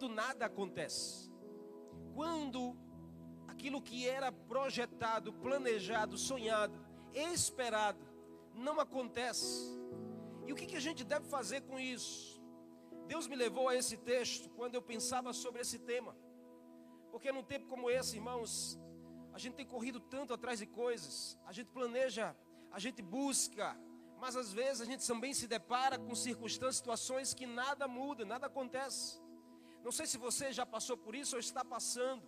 quando nada acontece. Quando aquilo que era projetado, planejado, sonhado, esperado, não acontece. E o que, que a gente deve fazer com isso? Deus me levou a esse texto quando eu pensava sobre esse tema. Porque num tempo como esse, irmãos, a gente tem corrido tanto atrás de coisas, a gente planeja, a gente busca, mas às vezes a gente também se depara com circunstâncias, situações que nada muda, nada acontece. Não sei se você já passou por isso ou está passando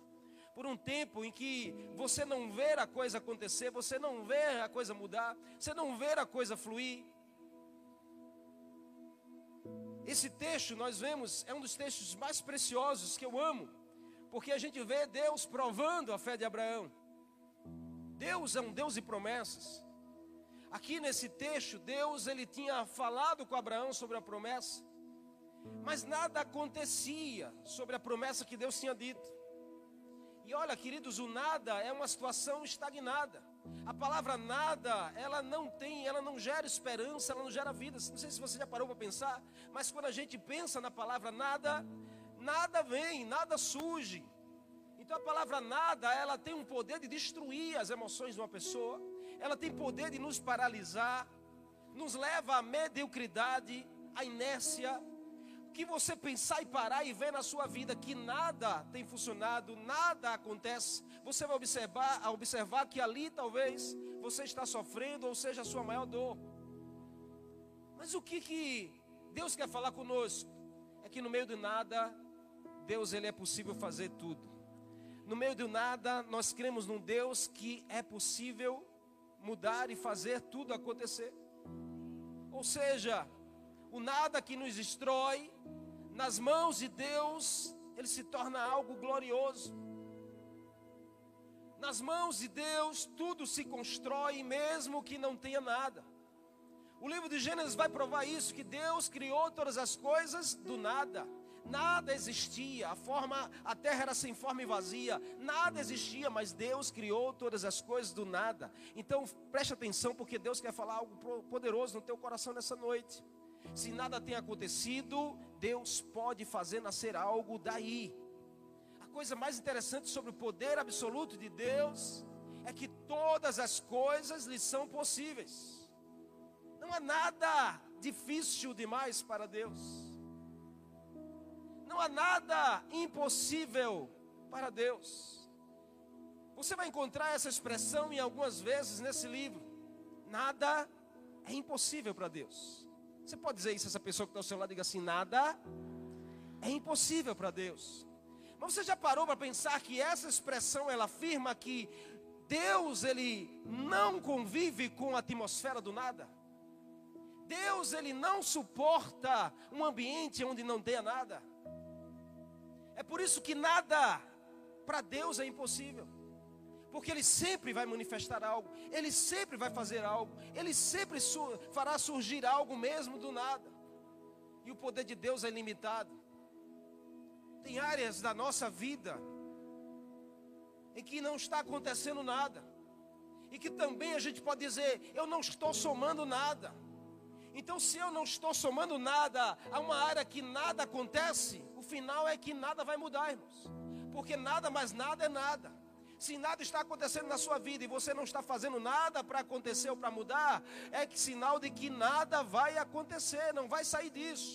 por um tempo em que você não vê a coisa acontecer, você não vê a coisa mudar, você não vê a coisa fluir. Esse texto nós vemos é um dos textos mais preciosos que eu amo, porque a gente vê Deus provando a fé de Abraão. Deus é um Deus de promessas. Aqui nesse texto, Deus ele tinha falado com Abraão sobre a promessa, mas nada acontecia sobre a promessa que Deus tinha dito. E olha, queridos, o nada é uma situação estagnada. A palavra nada, ela não tem, ela não gera esperança, ela não gera vida. Não sei se você já parou para pensar, mas quando a gente pensa na palavra nada, nada vem, nada surge. Então a palavra nada, ela tem um poder de destruir as emoções de uma pessoa, ela tem poder de nos paralisar, nos leva à mediocridade, à inércia, que você pensar e parar e ver na sua vida que nada tem funcionado, nada acontece, você vai observar, observar que ali talvez você está sofrendo ou seja a sua maior dor. Mas o que que Deus quer falar conosco? É que no meio do nada, Deus ele é possível fazer tudo. No meio do nada, nós cremos num Deus que é possível mudar e fazer tudo acontecer. Ou seja, o nada que nos destrói, nas mãos de Deus, ele se torna algo glorioso. Nas mãos de Deus, tudo se constrói, mesmo que não tenha nada. O livro de Gênesis vai provar isso: que Deus criou todas as coisas do nada. Nada existia, a forma, a terra era sem forma e vazia, nada existia, mas Deus criou todas as coisas do nada. Então preste atenção, porque Deus quer falar algo poderoso no teu coração nessa noite. Se nada tem acontecido, Deus pode fazer nascer algo daí. A coisa mais interessante sobre o poder absoluto de Deus é que todas as coisas lhe são possíveis. Não há nada difícil demais para Deus. Não há nada impossível para Deus. Você vai encontrar essa expressão em algumas vezes nesse livro. Nada é impossível para Deus. Você pode dizer isso, essa pessoa que está ao seu lado diga assim: nada é impossível para Deus. Mas você já parou para pensar que essa expressão ela afirma que Deus ele não convive com a atmosfera do nada? Deus ele não suporta um ambiente onde não tenha nada. É por isso que nada para Deus é impossível porque Ele sempre vai manifestar algo, Ele sempre vai fazer algo, Ele sempre su fará surgir algo mesmo do nada. E o poder de Deus é ilimitado. Tem áreas da nossa vida em que não está acontecendo nada, e que também a gente pode dizer: eu não estou somando nada. Então, se eu não estou somando nada a uma área que nada acontece, o final é que nada vai mudar, irmãos, porque nada mais nada é nada. Se nada está acontecendo na sua vida e você não está fazendo nada para acontecer ou para mudar, é que sinal de que nada vai acontecer, não vai sair disso.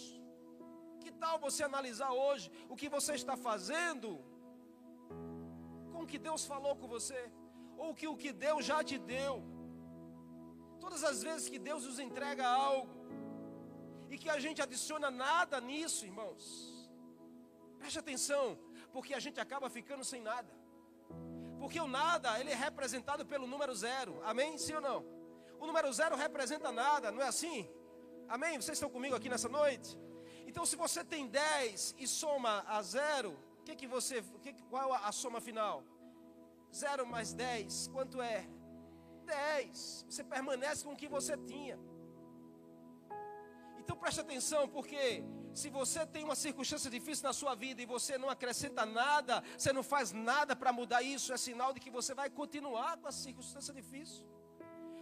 Que tal você analisar hoje o que você está fazendo com o que Deus falou com você, ou que o que Deus já te deu? Todas as vezes que Deus nos entrega algo e que a gente adiciona nada nisso, irmãos, preste atenção, porque a gente acaba ficando sem nada. Porque o nada, ele é representado pelo número zero. Amém? Sim ou não? O número zero representa nada, não é assim? Amém? Vocês estão comigo aqui nessa noite? Então, se você tem 10 e soma a zero, que, que você. Que, qual a, a soma final? 0 mais 10, quanto é? 10. Você permanece com o que você tinha. Então preste atenção, porque se você tem uma circunstância difícil na sua vida e você não acrescenta nada, você não faz nada para mudar isso, é sinal de que você vai continuar com a circunstância difícil.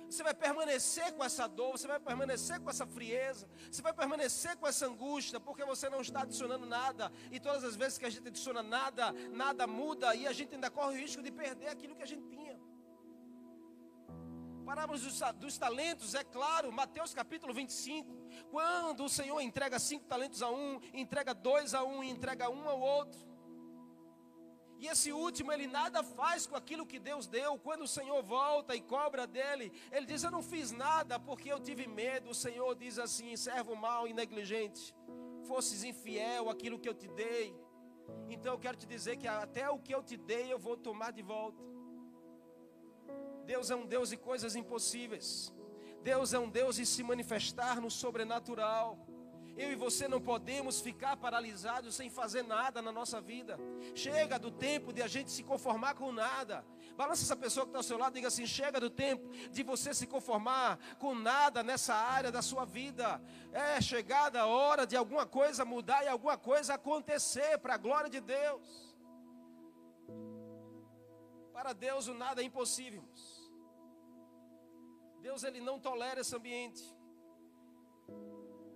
Você vai permanecer com essa dor, você vai permanecer com essa frieza, você vai permanecer com essa angústia, porque você não está adicionando nada. E todas as vezes que a gente adiciona nada, nada muda e a gente ainda corre o risco de perder aquilo que a gente tinha. Parábolas dos, dos talentos, é claro, Mateus capítulo 25, quando o Senhor entrega cinco talentos a um, entrega dois a um, entrega um ao outro. E esse último, ele nada faz com aquilo que Deus deu. Quando o Senhor volta e cobra dele, ele diz: Eu não fiz nada porque eu tive medo. O Senhor diz assim: servo mau e negligente, fosses infiel aquilo que eu te dei. Então eu quero te dizer que até o que eu te dei eu vou tomar de volta. Deus é um Deus de coisas impossíveis. Deus é um Deus de se manifestar no sobrenatural. Eu e você não podemos ficar paralisados sem fazer nada na nossa vida. Chega do tempo de a gente se conformar com nada. Balança essa pessoa que está ao seu lado e diga assim: chega do tempo de você se conformar com nada nessa área da sua vida. É chegada a hora de alguma coisa mudar e alguma coisa acontecer para a glória de Deus. Para Deus o nada é impossível. Deus ele não tolera esse ambiente.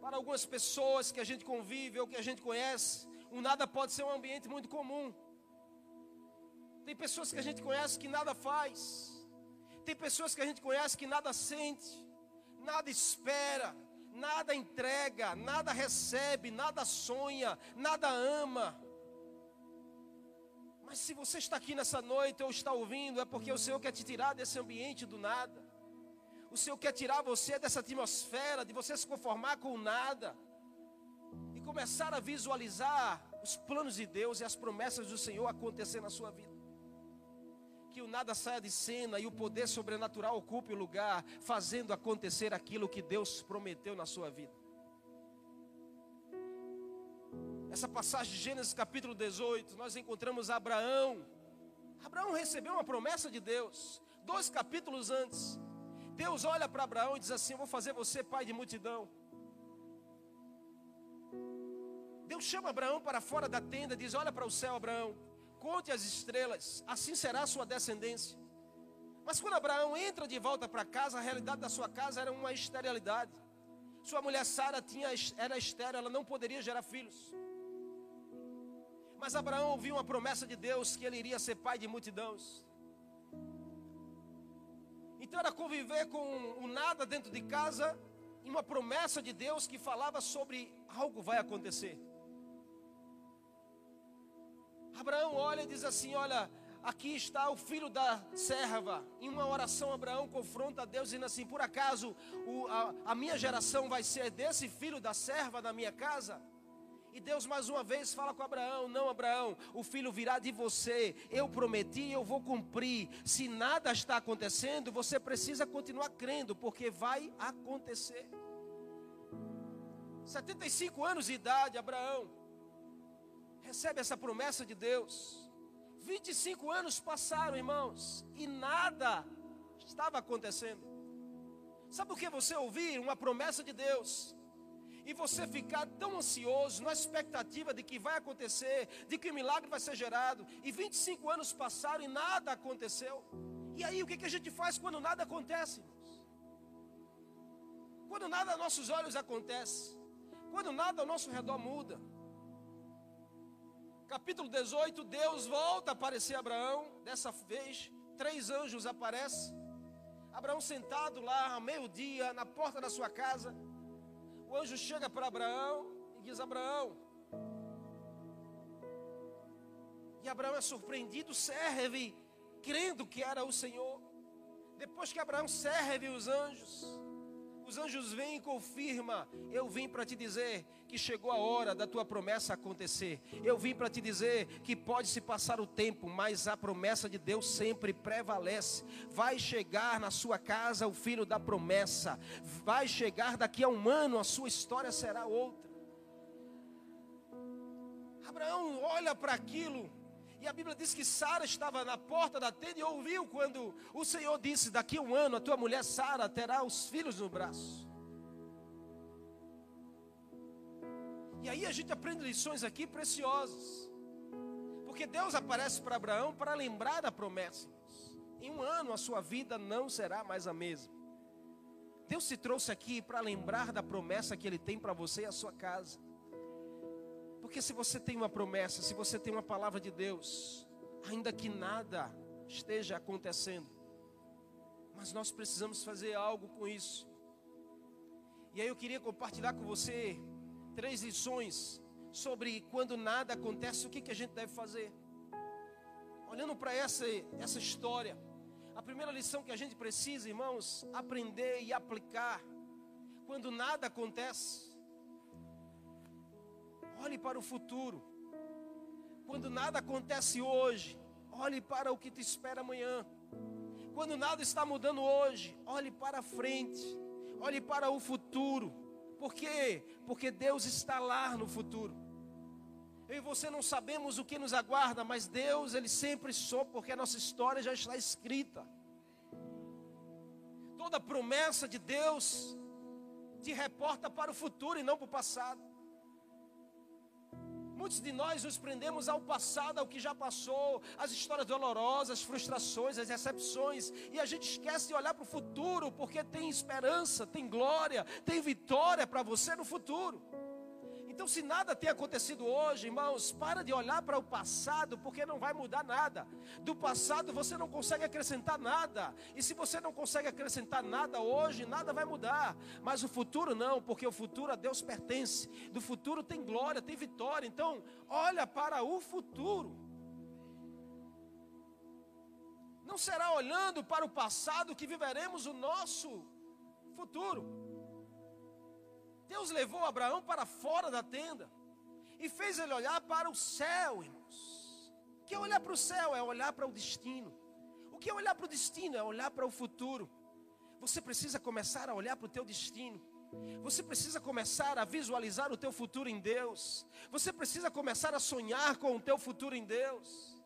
Para algumas pessoas que a gente convive ou que a gente conhece, o nada pode ser um ambiente muito comum. Tem pessoas que a gente conhece que nada faz. Tem pessoas que a gente conhece que nada sente, nada espera, nada entrega, nada recebe, nada sonha, nada ama. Mas se você está aqui nessa noite ou está ouvindo, é porque o Senhor quer te tirar desse ambiente do nada. O Senhor quer tirar você dessa atmosfera, de você se conformar com nada. E começar a visualizar os planos de Deus e as promessas do Senhor acontecer na sua vida. Que o nada saia de cena e o poder sobrenatural ocupe o lugar, fazendo acontecer aquilo que Deus prometeu na sua vida. Essa passagem de Gênesis capítulo 18, nós encontramos Abraão. Abraão recebeu uma promessa de Deus, dois capítulos antes. Deus olha para Abraão e diz assim: Eu vou fazer você pai de multidão. Deus chama Abraão para fora da tenda, diz: Olha para o céu, Abraão, conte as estrelas, assim será a sua descendência. Mas quando Abraão entra de volta para casa, a realidade da sua casa era uma esterilidade. Sua mulher Sara tinha, era estéril, ela não poderia gerar filhos. Mas Abraão ouviu uma promessa de Deus que ele iria ser pai de multidões. Então era conviver com o nada dentro de casa e uma promessa de Deus que falava sobre algo vai acontecer. Abraão olha e diz assim: Olha, aqui está o filho da serva. Em uma oração, Abraão confronta Deus, dizendo assim: Por acaso o, a, a minha geração vai ser desse filho da serva na minha casa? E Deus mais uma vez fala com Abraão: Não, Abraão, o filho virá de você. Eu prometi, eu vou cumprir. Se nada está acontecendo, você precisa continuar crendo, porque vai acontecer. 75 anos de idade, Abraão recebe essa promessa de Deus. 25 anos passaram, irmãos, e nada estava acontecendo. Sabe o que você ouvir? Uma promessa de Deus e você ficar tão ansioso, na expectativa de que vai acontecer, de que o milagre vai ser gerado, e 25 anos passaram e nada aconteceu. E aí o que, que a gente faz quando nada acontece? Quando nada aos nossos olhos acontece, quando nada ao nosso redor muda. Capítulo 18, Deus volta a aparecer a Abraão, dessa vez, três anjos aparecem. Abraão sentado lá, ao meio-dia, na porta da sua casa o anjo chega para Abraão e diz: Abraão. E Abraão é surpreendido, serve, crendo que era o Senhor. Depois que Abraão serve os anjos, os anjos vêm e confirma: Eu vim para te dizer que chegou a hora da tua promessa acontecer. Eu vim para te dizer que pode se passar o tempo, mas a promessa de Deus sempre prevalece. Vai chegar na sua casa o filho da promessa. Vai chegar daqui a um ano, a sua história será outra. Abraão olha para aquilo e a Bíblia diz que Sara estava na porta da tenda e ouviu quando o Senhor disse: Daqui a um ano a tua mulher Sara terá os filhos no braço. E aí a gente aprende lições aqui preciosas. Porque Deus aparece para Abraão para lembrar da promessa. Em um ano a sua vida não será mais a mesma. Deus te trouxe aqui para lembrar da promessa que Ele tem para você e a sua casa. Porque se você tem uma promessa, se você tem uma palavra de Deus, ainda que nada esteja acontecendo, mas nós precisamos fazer algo com isso. E aí eu queria compartilhar com você três lições sobre quando nada acontece, o que, que a gente deve fazer. Olhando para essa, essa história, a primeira lição que a gente precisa, irmãos, aprender e aplicar, quando nada acontece, olhe para o futuro. Quando nada acontece hoje, olhe para o que te espera amanhã. Quando nada está mudando hoje, olhe para frente, olhe para o futuro. Por quê? Porque Deus está lá no futuro. Eu e você não sabemos o que nos aguarda, mas Deus, Ele sempre soube, porque a nossa história já está escrita. Toda promessa de Deus te reporta para o futuro e não para o passado. Muitos de nós nos prendemos ao passado, ao que já passou, as histórias dolorosas, as frustrações, as decepções, e a gente esquece de olhar para o futuro, porque tem esperança, tem glória, tem vitória para você no futuro. Então, se nada tem acontecido hoje, irmãos, para de olhar para o passado, porque não vai mudar nada. Do passado você não consegue acrescentar nada. E se você não consegue acrescentar nada hoje, nada vai mudar. Mas o futuro não, porque o futuro a Deus pertence. Do futuro tem glória, tem vitória. Então, olha para o futuro. Não será olhando para o passado que viveremos o nosso futuro. Deus levou Abraão para fora da tenda e fez ele olhar para o céu, irmãos. O que é olhar para o céu? É olhar para o destino. O que é olhar para o destino? É olhar para o futuro. Você precisa começar a olhar para o teu destino. Você precisa começar a visualizar o teu futuro em Deus. Você precisa começar a sonhar com o teu futuro em Deus.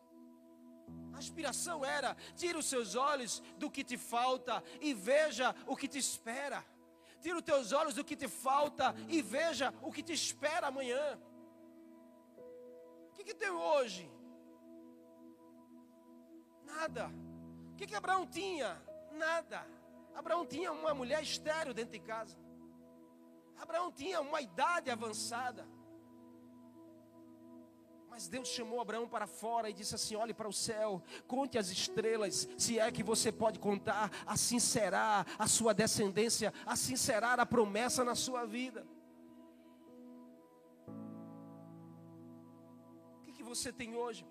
A aspiração era: tira os seus olhos do que te falta e veja o que te espera. Tira os teus olhos do que te falta e veja o que te espera amanhã. O que, que tem hoje? Nada. O que, que Abraão tinha? Nada. Abraão tinha uma mulher estéreo dentro de casa. Abraão tinha uma idade avançada. Mas Deus chamou Abraão para fora e disse assim: olhe para o céu, conte as estrelas, se é que você pode contar, assim será a sua descendência, assim será a promessa na sua vida. O que, que você tem hoje?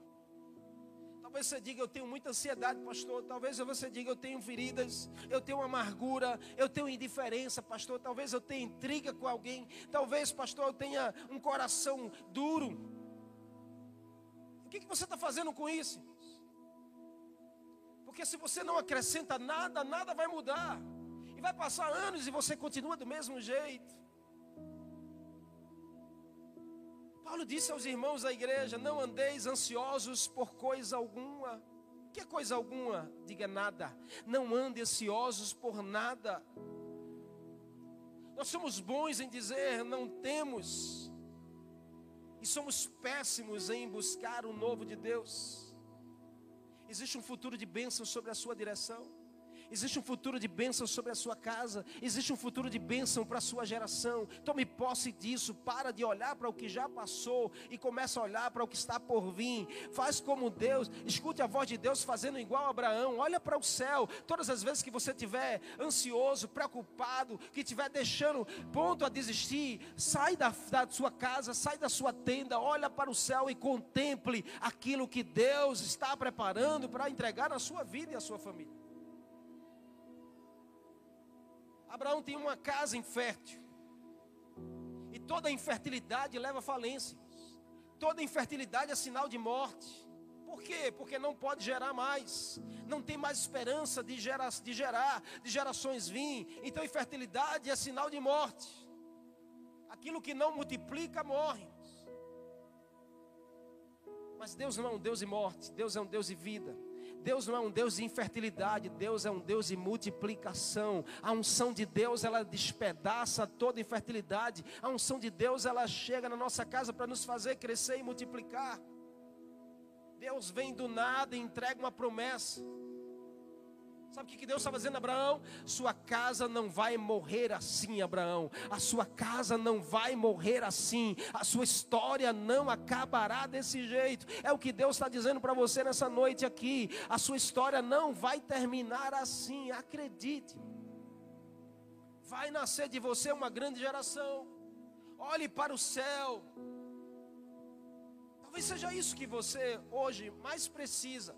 Talvez você diga, eu tenho muita ansiedade, pastor. Talvez você diga, eu tenho feridas, eu tenho amargura, eu tenho indiferença, pastor. Talvez eu tenha intriga com alguém. Talvez, pastor, eu tenha um coração duro que, que você está fazendo com isso? Porque se você não acrescenta nada, nada vai mudar. E vai passar anos e você continua do mesmo jeito. Paulo disse aos irmãos da igreja: Não andeis ansiosos por coisa alguma. Que coisa alguma? Diga nada. Não ande ansiosos por nada. Nós somos bons em dizer não temos e somos péssimos em buscar o novo de Deus. Existe um futuro de bênção sobre a sua direção. Existe um futuro de bênção sobre a sua casa. Existe um futuro de bênção para a sua geração. Tome posse disso. Para de olhar para o que já passou e começa a olhar para o que está por vir. Faz como Deus. Escute a voz de Deus fazendo igual a Abraão. Olha para o céu. Todas as vezes que você estiver ansioso, preocupado, que estiver deixando ponto a desistir, sai da, da sua casa, sai da sua tenda, olha para o céu e contemple aquilo que Deus está preparando para entregar na sua vida e à sua família. Abraão tem uma casa infértil. E toda infertilidade leva a falência. Toda infertilidade é sinal de morte. Por quê? Porque não pode gerar mais. Não tem mais esperança de gerar, de, gerar, de gerações vir. Então infertilidade é sinal de morte. Aquilo que não multiplica morre. Mas Deus não é um Deus de morte, Deus é um Deus de vida. Deus não é um Deus de infertilidade, Deus é um Deus de multiplicação. A unção de Deus, ela despedaça toda infertilidade. A unção de Deus, ela chega na nossa casa para nos fazer crescer e multiplicar. Deus vem do nada e entrega uma promessa. Sabe o que Deus estava dizendo Abraão? Sua casa não vai morrer assim, Abraão. A sua casa não vai morrer assim. A sua história não acabará desse jeito. É o que Deus está dizendo para você nessa noite aqui. A sua história não vai terminar assim. Acredite. Vai nascer de você uma grande geração. Olhe para o céu. Talvez seja isso que você hoje mais precisa.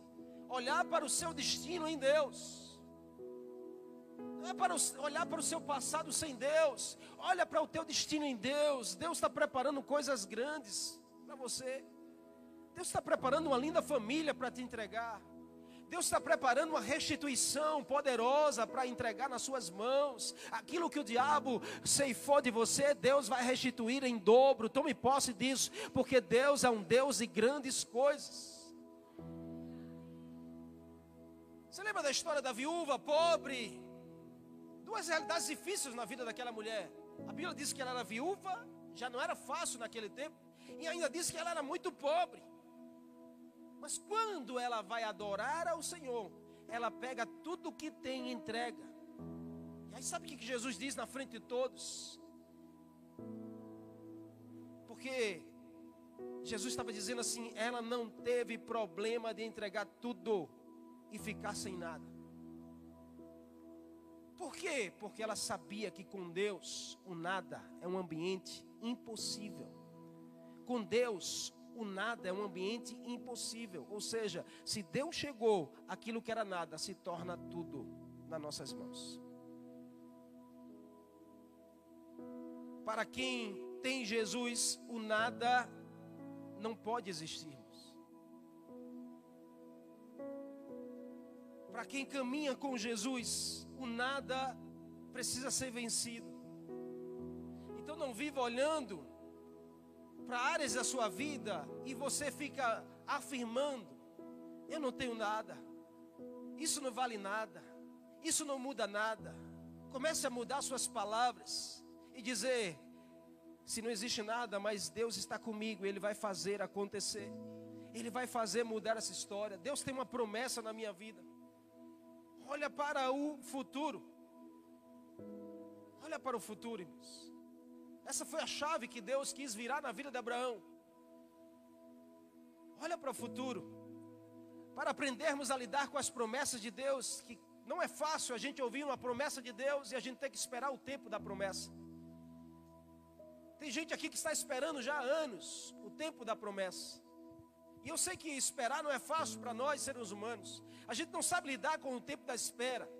Olhar para o seu destino em Deus é para olhar para o seu passado sem Deus. Olha para o teu destino em Deus. Deus está preparando coisas grandes para você. Deus está preparando uma linda família para te entregar. Deus está preparando uma restituição poderosa para entregar nas suas mãos. Aquilo que o diabo ceifou de você, Deus vai restituir em dobro. Tome posse disso, porque Deus é um Deus de grandes coisas. Você lembra da história da viúva pobre? Duas realidades difíceis na vida daquela mulher. A Bíblia diz que ela era viúva, já não era fácil naquele tempo, e ainda diz que ela era muito pobre. Mas quando ela vai adorar ao Senhor, ela pega tudo o que tem e entrega. E aí sabe o que Jesus diz na frente de todos? Porque Jesus estava dizendo assim: ela não teve problema de entregar tudo e ficar sem nada. Por quê? Porque ela sabia que com Deus o nada é um ambiente impossível. Com Deus o nada é um ambiente impossível. Ou seja, se Deus chegou, aquilo que era nada se torna tudo nas nossas mãos. Para quem tem Jesus, o nada não pode existir. Para quem caminha com Jesus, o nada precisa ser vencido. Então não viva olhando para áreas da sua vida e você fica afirmando: eu não tenho nada, isso não vale nada, isso não muda nada. Comece a mudar suas palavras e dizer: se não existe nada, mas Deus está comigo, Ele vai fazer acontecer, Ele vai fazer mudar essa história. Deus tem uma promessa na minha vida. Olha para o futuro. Olha para o futuro, irmãos. Essa foi a chave que Deus quis virar na vida de Abraão. Olha para o futuro. Para aprendermos a lidar com as promessas de Deus, que não é fácil a gente ouvir uma promessa de Deus e a gente ter que esperar o tempo da promessa. Tem gente aqui que está esperando já há anos o tempo da promessa. E eu sei que esperar não é fácil para nós, seres humanos. A gente não sabe lidar com o tempo da espera.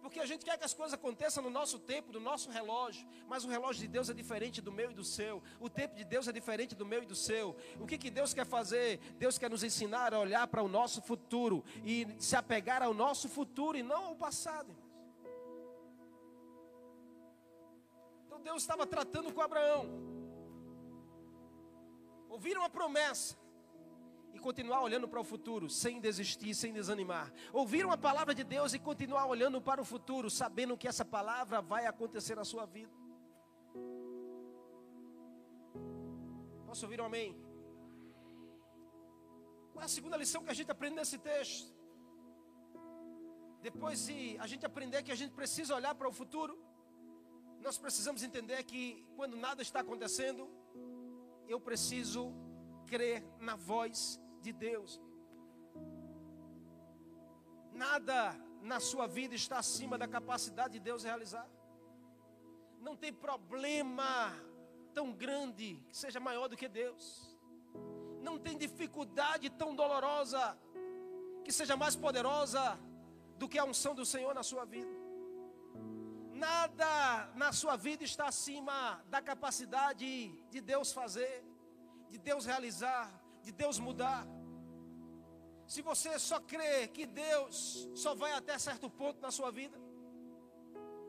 Porque a gente quer que as coisas aconteçam no nosso tempo, no nosso relógio. Mas o relógio de Deus é diferente do meu e do seu. O tempo de Deus é diferente do meu e do seu. O que, que Deus quer fazer? Deus quer nos ensinar a olhar para o nosso futuro e se apegar ao nosso futuro e não ao passado. Então Deus estava tratando com Abraão. Ouviram a promessa continuar olhando para o futuro, sem desistir, sem desanimar. Ouvir uma palavra de Deus e continuar olhando para o futuro, sabendo que essa palavra vai acontecer na sua vida. Posso ouvir um amém? Qual é a segunda lição que a gente aprende nesse texto? Depois de a gente aprender que a gente precisa olhar para o futuro, nós precisamos entender que quando nada está acontecendo, eu preciso crer na voz de Deus. Nada na sua vida está acima da capacidade de Deus realizar. Não tem problema tão grande que seja maior do que Deus. Não tem dificuldade tão dolorosa que seja mais poderosa do que a unção do Senhor na sua vida. Nada na sua vida está acima da capacidade de Deus fazer, de Deus realizar, de Deus mudar. Se você só crê que Deus só vai até certo ponto na sua vida,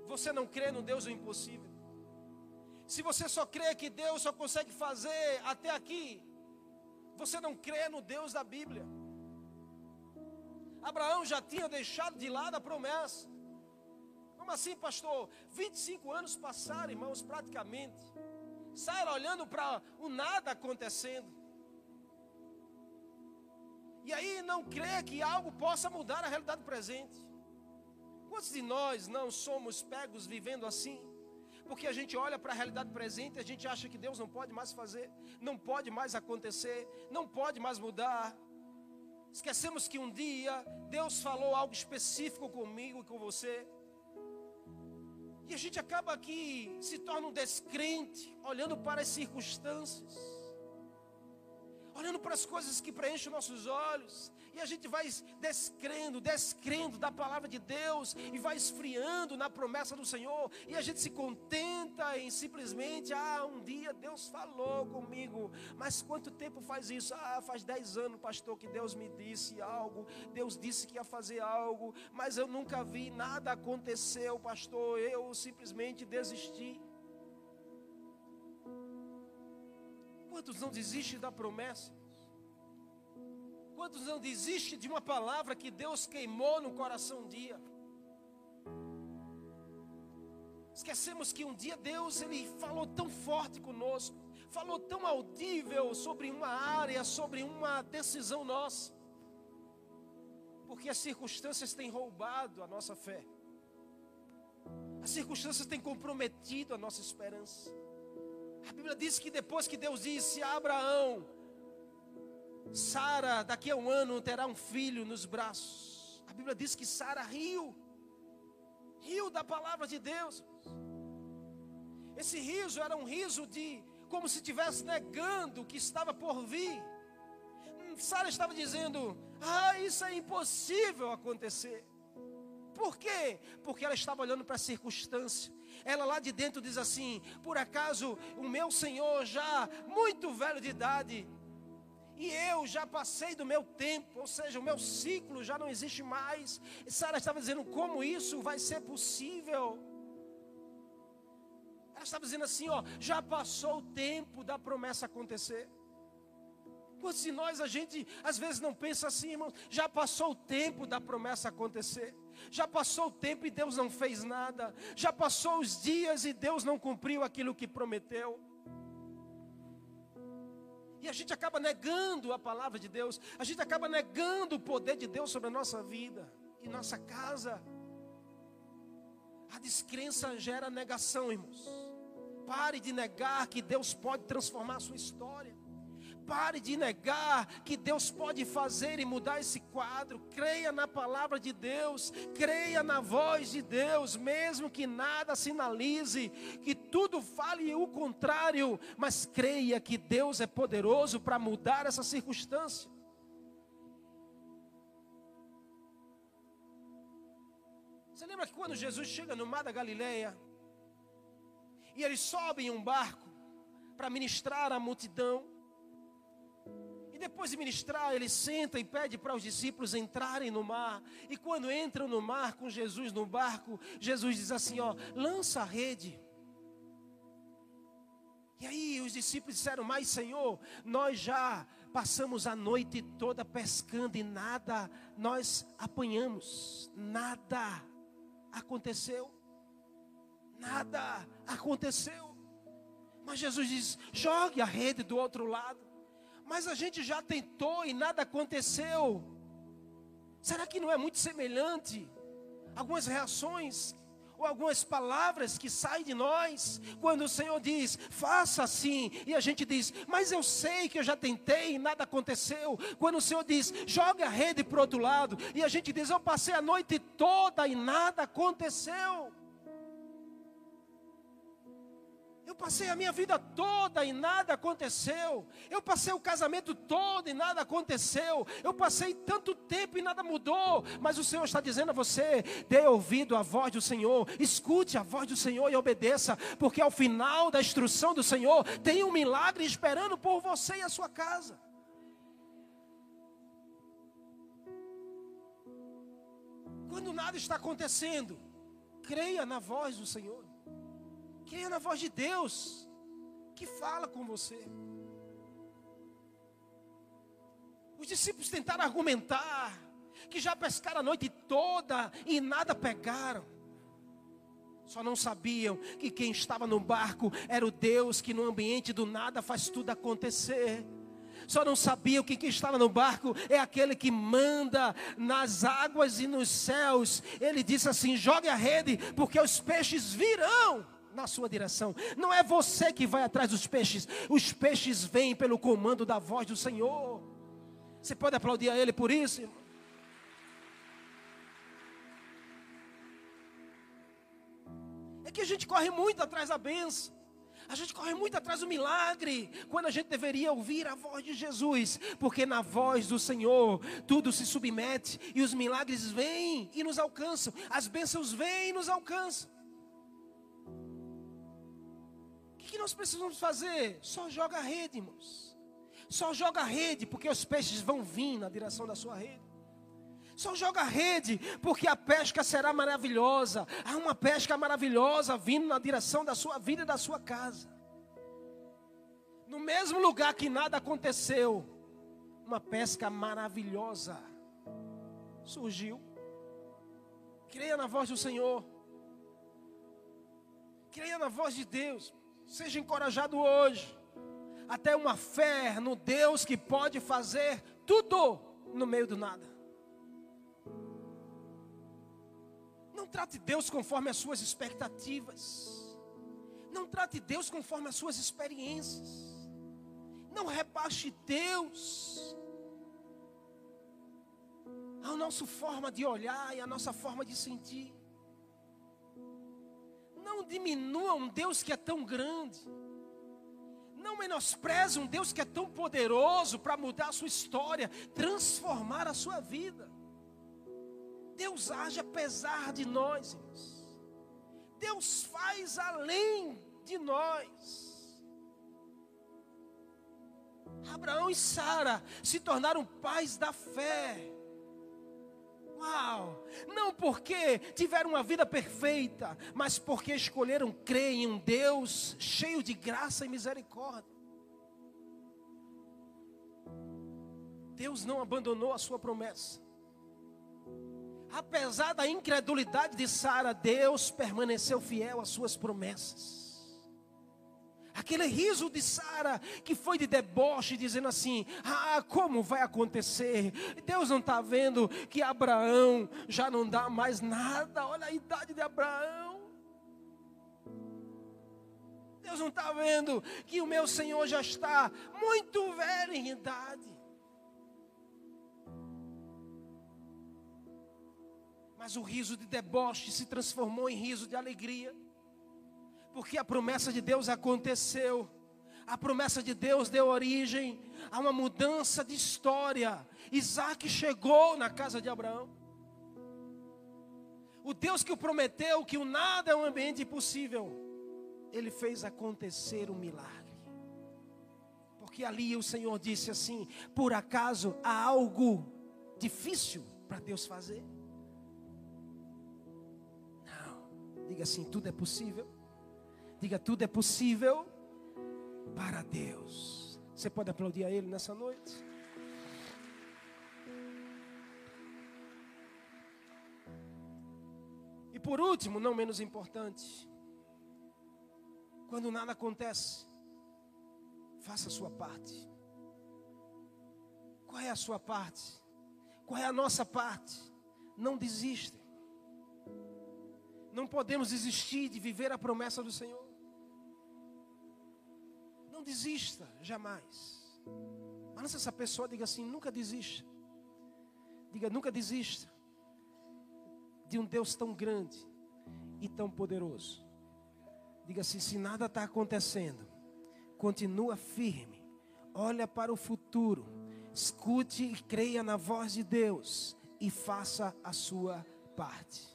você não crê no Deus do impossível. Se você só crê que Deus só consegue fazer até aqui, você não crê no Deus da Bíblia. Abraão já tinha deixado de lado a promessa. Como assim, pastor? 25 anos passaram, irmãos, praticamente. Saíram olhando para o nada acontecendo. E aí não crê que algo possa mudar a realidade presente. Quantos de nós não somos pegos vivendo assim? Porque a gente olha para a realidade presente e a gente acha que Deus não pode mais fazer, não pode mais acontecer, não pode mais mudar. Esquecemos que um dia Deus falou algo específico comigo e com você. E a gente acaba aqui se torna um descrente, olhando para as circunstâncias, olhando para as coisas que preenchem nossos olhos, e a gente vai descrendo, descrendo da palavra de Deus e vai esfriando na promessa do Senhor, e a gente se contenta em simplesmente, ah, um dia Deus falou comigo, mas quanto tempo faz isso? Ah, faz dez anos, pastor, que Deus me disse algo, Deus disse que ia fazer algo, mas eu nunca vi, nada aconteceu, pastor, eu simplesmente desisti. Quantos não desistem da promessa? Quantos não desistem de uma palavra que Deus queimou no coração um dia? Esquecemos que um dia Deus ele falou tão forte conosco, falou tão audível sobre uma área, sobre uma decisão nossa. Porque as circunstâncias têm roubado a nossa fé. As circunstâncias têm comprometido a nossa esperança. A Bíblia diz que depois que Deus disse a Abraão: Sara, daqui a um ano, terá um filho nos braços. A Bíblia diz que Sara riu, riu da palavra de Deus. Esse riso era um riso de como se estivesse negando o que estava por vir. Sara estava dizendo: Ah, isso é impossível acontecer. Por quê? Porque ela estava olhando para a circunstância. Ela lá de dentro diz assim: Por acaso o meu Senhor, já muito velho de idade, e eu já passei do meu tempo, ou seja, o meu ciclo já não existe mais. E Sara estava dizendo: como isso vai ser possível? Ela estava dizendo assim: ó, já passou o tempo da promessa acontecer. Quantos de nós a gente às vezes não pensa assim, irmão? Já passou o tempo da promessa acontecer. Já passou o tempo e Deus não fez nada. Já passou os dias e Deus não cumpriu aquilo que prometeu. E a gente acaba negando a palavra de Deus, a gente acaba negando o poder de Deus sobre a nossa vida e nossa casa. A descrença gera negação, irmãos. Pare de negar que Deus pode transformar a sua história. Pare de negar que Deus pode fazer e mudar esse quadro. Creia na palavra de Deus, creia na voz de Deus, mesmo que nada sinalize, que tudo fale o contrário, mas creia que Deus é poderoso para mudar essa circunstância. Você lembra que quando Jesus chega no mar da Galileia, e eles sobem em um barco para ministrar a multidão, depois de ministrar, ele senta e pede para os discípulos entrarem no mar. E quando entram no mar com Jesus no barco, Jesus diz assim: ó, lança a rede. E aí os discípulos disseram: Mas Senhor, nós já passamos a noite toda pescando e nada nós apanhamos, nada aconteceu, nada aconteceu. Mas Jesus diz: jogue a rede do outro lado. Mas a gente já tentou e nada aconteceu. Será que não é muito semelhante? Algumas reações ou algumas palavras que saem de nós, quando o Senhor diz, faça assim, e a gente diz, mas eu sei que eu já tentei e nada aconteceu. Quando o Senhor diz, joga a rede para o outro lado, e a gente diz, eu passei a noite toda e nada aconteceu. Eu passei a minha vida toda e nada aconteceu. Eu passei o casamento todo e nada aconteceu. Eu passei tanto tempo e nada mudou. Mas o Senhor está dizendo a você: dê ouvido à voz do Senhor, escute a voz do Senhor e obedeça, porque ao final da instrução do Senhor tem um milagre esperando por você e a sua casa. Quando nada está acontecendo, creia na voz do Senhor. Creia na voz de Deus que fala com você. Os discípulos tentaram argumentar que já pescaram a noite toda e nada pegaram. Só não sabiam que quem estava no barco era o Deus que no ambiente do nada faz tudo acontecer. só não sabiam que quem estava no barco é aquele que manda nas águas e nos céus. Ele disse assim: jogue a rede, porque os peixes virão na sua direção. Não é você que vai atrás dos peixes, os peixes vêm pelo comando da voz do Senhor. Você pode aplaudir a Ele por isso? É que a gente corre muito atrás da benção. A gente corre muito atrás do milagre, quando a gente deveria ouvir a voz de Jesus, porque na voz do Senhor tudo se submete e os milagres vêm e nos alcançam, as bênçãos vêm e nos alcançam. Que, nós precisamos fazer? Só joga a rede, irmãos. Só joga a rede, porque os peixes vão vir na direção da sua rede. Só joga a rede, porque a pesca será maravilhosa. Há uma pesca maravilhosa vindo na direção da sua vida e da sua casa. No mesmo lugar que nada aconteceu, uma pesca maravilhosa surgiu. Creia na voz do Senhor. Creia na voz de Deus. Seja encorajado hoje. Até uma fé no Deus que pode fazer tudo no meio do nada. Não trate Deus conforme as suas expectativas. Não trate Deus conforme as suas experiências. Não rebaixe Deus a nossa forma de olhar e a nossa forma de sentir. Não diminua um Deus que é tão grande. Não menospreze um Deus que é tão poderoso para mudar a sua história, transformar a sua vida. Deus age apesar de nós, irmãos. Deus faz além de nós. Abraão e Sara se tornaram pais da fé. Uau! Não porque tiveram uma vida perfeita, mas porque escolheram crer em um Deus cheio de graça e misericórdia. Deus não abandonou a sua promessa. Apesar da incredulidade de Sara, Deus permaneceu fiel às suas promessas. Aquele riso de Sara que foi de deboche, dizendo assim: Ah, como vai acontecer? Deus não está vendo que Abraão já não dá mais nada. Olha a idade de Abraão. Deus não está vendo que o meu Senhor já está muito velho em idade. Mas o riso de deboche se transformou em riso de alegria, porque a promessa de Deus aconteceu. A promessa de Deus deu origem a uma mudança de história. Isaac chegou na casa de Abraão. O Deus que o prometeu que o nada é um ambiente impossível, ele fez acontecer um milagre. Porque ali o Senhor disse assim: por acaso há algo difícil para Deus fazer? Diga assim: tudo é possível. Diga: tudo é possível para Deus. Você pode aplaudir a Ele nessa noite? E por último, não menos importante, quando nada acontece, faça a sua parte. Qual é a sua parte? Qual é a nossa parte? Não desista. Não podemos desistir de viver a promessa do Senhor. Desista, jamais. Mas essa pessoa, diga assim: nunca desista. Diga, nunca desista de um Deus tão grande e tão poderoso. Diga assim: se nada está acontecendo, continua firme, olha para o futuro, escute e creia na voz de Deus e faça a sua parte.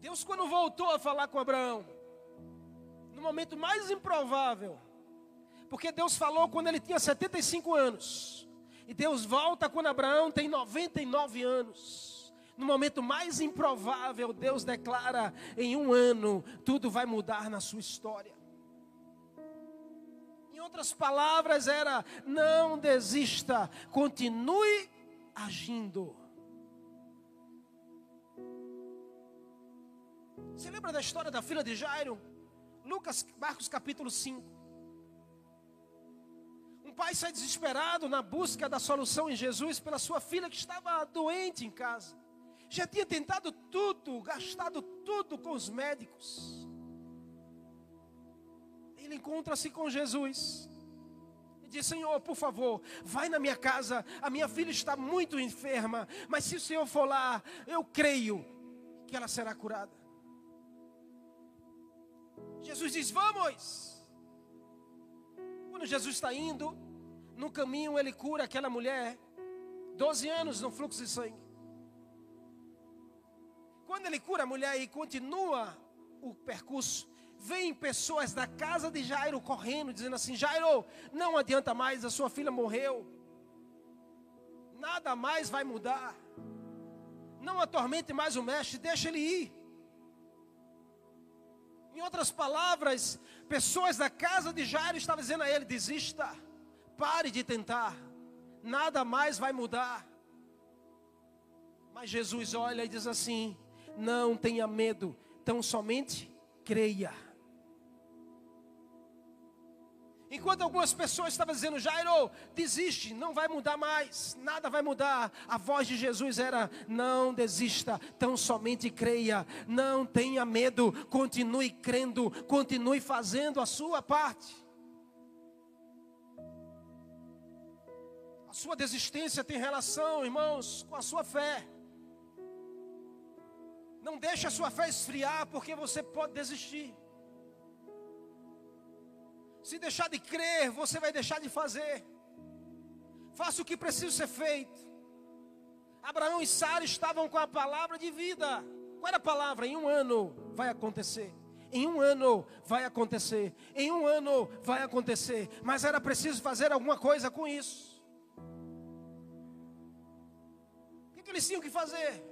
Deus, quando voltou a falar com Abraão, momento mais improvável, porque Deus falou quando ele tinha 75 anos, e Deus volta quando Abraão tem 99 anos. No momento mais improvável, Deus declara: em um ano, tudo vai mudar na sua história. Em outras palavras, era: não desista, continue agindo. Você lembra da história da filha de Jairo? Lucas, Marcos capítulo 5. pai sai desesperado na busca da solução em Jesus pela sua filha que estava doente em casa. Já tinha tentado tudo, gastado tudo com os médicos. Ele encontra-se com Jesus. E diz: Senhor, por favor, vai na minha casa. A minha filha está muito enferma. Mas se o Senhor for lá, eu creio que ela será curada. Jesus diz: Vamos. Quando Jesus está indo, no caminho ele cura aquela mulher, 12 anos no fluxo de sangue. Quando ele cura a mulher e continua o percurso, vem pessoas da casa de Jairo correndo, dizendo assim: Jairo, não adianta mais, a sua filha morreu, nada mais vai mudar, não atormente mais o mestre, deixa ele ir. Em outras palavras, pessoas da casa de Jairo estavam dizendo a ele: desista, pare de tentar, nada mais vai mudar. Mas Jesus olha e diz assim: não tenha medo, tão somente creia. Enquanto algumas pessoas estavam dizendo, Jairo, desiste, não vai mudar mais, nada vai mudar. A voz de Jesus era: não desista, tão somente creia, não tenha medo, continue crendo, continue fazendo a sua parte. A sua desistência tem relação, irmãos, com a sua fé. Não deixe a sua fé esfriar, porque você pode desistir. Se deixar de crer, você vai deixar de fazer. Faça o que precisa ser feito. Abraão e Sara estavam com a palavra de vida. Qual era a palavra? Em um ano vai acontecer. Em um ano vai acontecer. Em um ano vai acontecer. Mas era preciso fazer alguma coisa com isso. O que, eles tinham que fazer?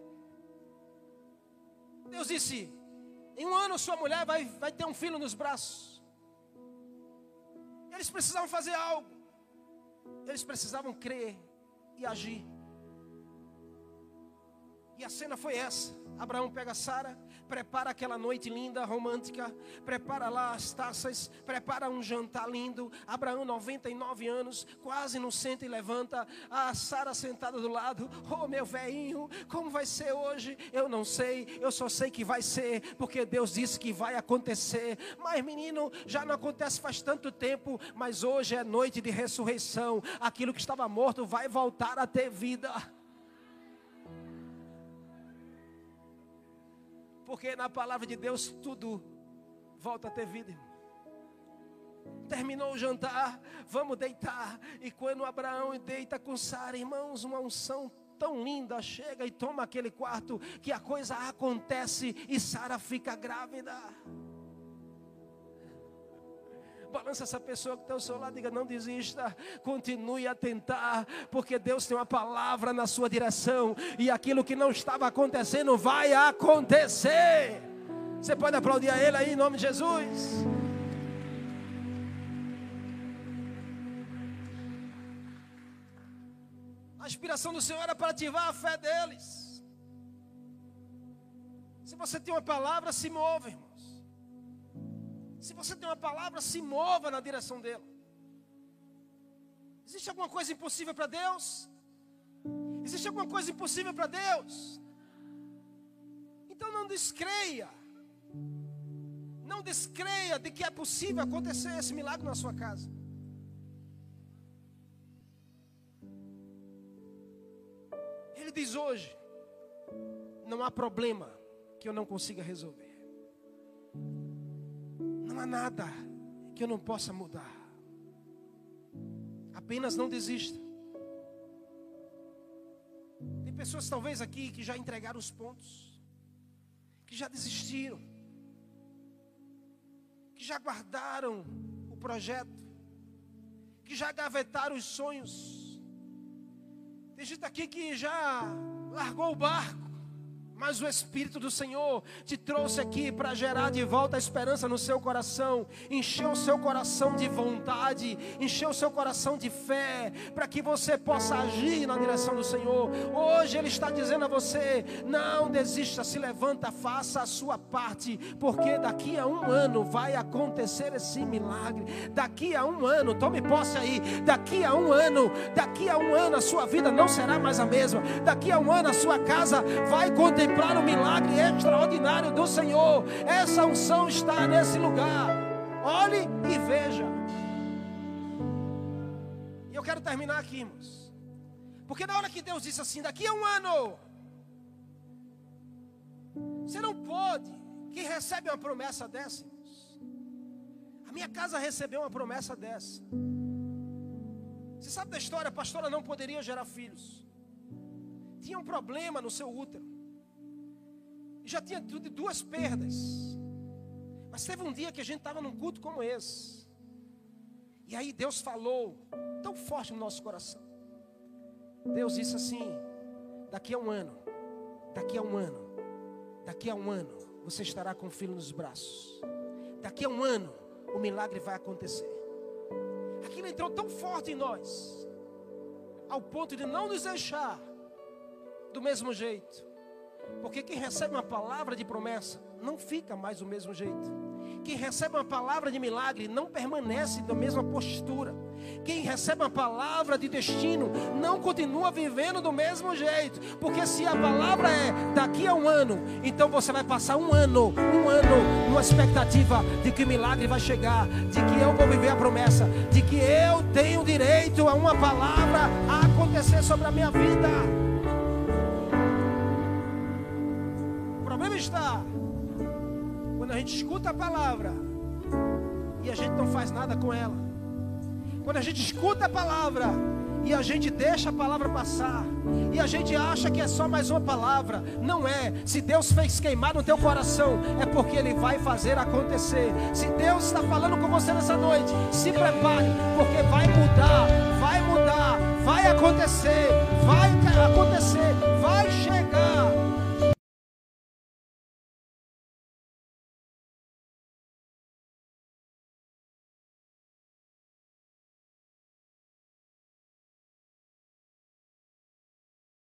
Deus disse: em um ano sua mulher vai, vai ter um filho nos braços. Eles precisavam fazer algo. Eles precisavam crer e agir. E a cena foi essa. Abraão pega Sara, prepara aquela noite linda, romântica, prepara lá as taças, prepara um jantar lindo. Abraão, 99 anos, quase não senta e levanta. A Sara sentada do lado, oh meu velhinho, como vai ser hoje? Eu não sei, eu só sei que vai ser, porque Deus disse que vai acontecer. Mas menino, já não acontece faz tanto tempo, mas hoje é noite de ressurreição. Aquilo que estava morto vai voltar a ter vida. Porque na palavra de Deus tudo volta a ter vida. Terminou o jantar, vamos deitar. E quando Abraão deita com Sara, irmãos, uma unção tão linda chega e toma aquele quarto que a coisa acontece e Sara fica grávida. Balança essa pessoa que está ao seu lado, diga: não desista, continue a tentar, porque Deus tem uma palavra na sua direção, e aquilo que não estava acontecendo vai acontecer. Você pode aplaudir a Ele aí em nome de Jesus. A inspiração do Senhor era para ativar a fé deles. Se você tem uma palavra, se move, irmão. Se você tem uma palavra, se mova na direção dela. Existe alguma coisa impossível para Deus? Existe alguma coisa impossível para Deus? Então não descreia. Não descreia de que é possível acontecer esse milagre na sua casa. Ele diz hoje: não há problema que eu não consiga resolver. Há nada que eu não possa mudar. Apenas não desista. Tem pessoas talvez aqui que já entregaram os pontos, que já desistiram, que já guardaram o projeto, que já gavetaram os sonhos. Tem gente aqui que já largou o barco, Mas o Espírito do Senhor te trouxe aqui para gerar de volta a esperança no seu coração, encher o seu coração de vontade, encher o seu coração de fé, para que você possa agir na direção do Senhor. Hoje Ele está dizendo a você: não desista, se levanta, faça a sua parte, porque daqui a um ano vai acontecer esse milagre. Daqui a um ano, tome posse aí, daqui a um ano, daqui a um ano a sua vida não será mais a mesma, daqui a um ano a sua casa vai contemplar contemplar o milagre extraordinário do Senhor. Essa unção está nesse lugar. Olhe e veja. E eu quero terminar aqui, irmãos. Porque na hora que Deus disse assim, daqui a um ano, você não pode. Quem recebe uma promessa dessa, irmãos? A minha casa recebeu uma promessa dessa. Você sabe da história? A pastora não poderia gerar filhos. Tinha um problema no seu útero já tinha tido duas perdas. Mas teve um dia que a gente estava num culto como esse. E aí Deus falou tão forte no nosso coração. Deus disse assim: daqui a um ano, daqui a um ano, daqui a um ano, você estará com o filho nos braços. Daqui a um ano, o milagre vai acontecer. Aquilo entrou tão forte em nós, ao ponto de não nos deixar do mesmo jeito. Porque quem recebe uma palavra de promessa não fica mais do mesmo jeito. Quem recebe uma palavra de milagre não permanece da mesma postura. Quem recebe uma palavra de destino não continua vivendo do mesmo jeito. Porque se a palavra é daqui a um ano, então você vai passar um ano, um ano, numa expectativa de que o milagre vai chegar, de que eu vou viver a promessa, de que eu tenho direito a uma palavra a acontecer sobre a minha vida. Está quando a gente escuta a palavra e a gente não faz nada com ela. Quando a gente escuta a palavra e a gente deixa a palavra passar, e a gente acha que é só mais uma palavra, não é. Se Deus fez queimar no teu coração, é porque Ele vai fazer acontecer. Se Deus está falando com você nessa noite, se prepare, porque vai mudar, vai mudar, vai acontecer, vai acontecer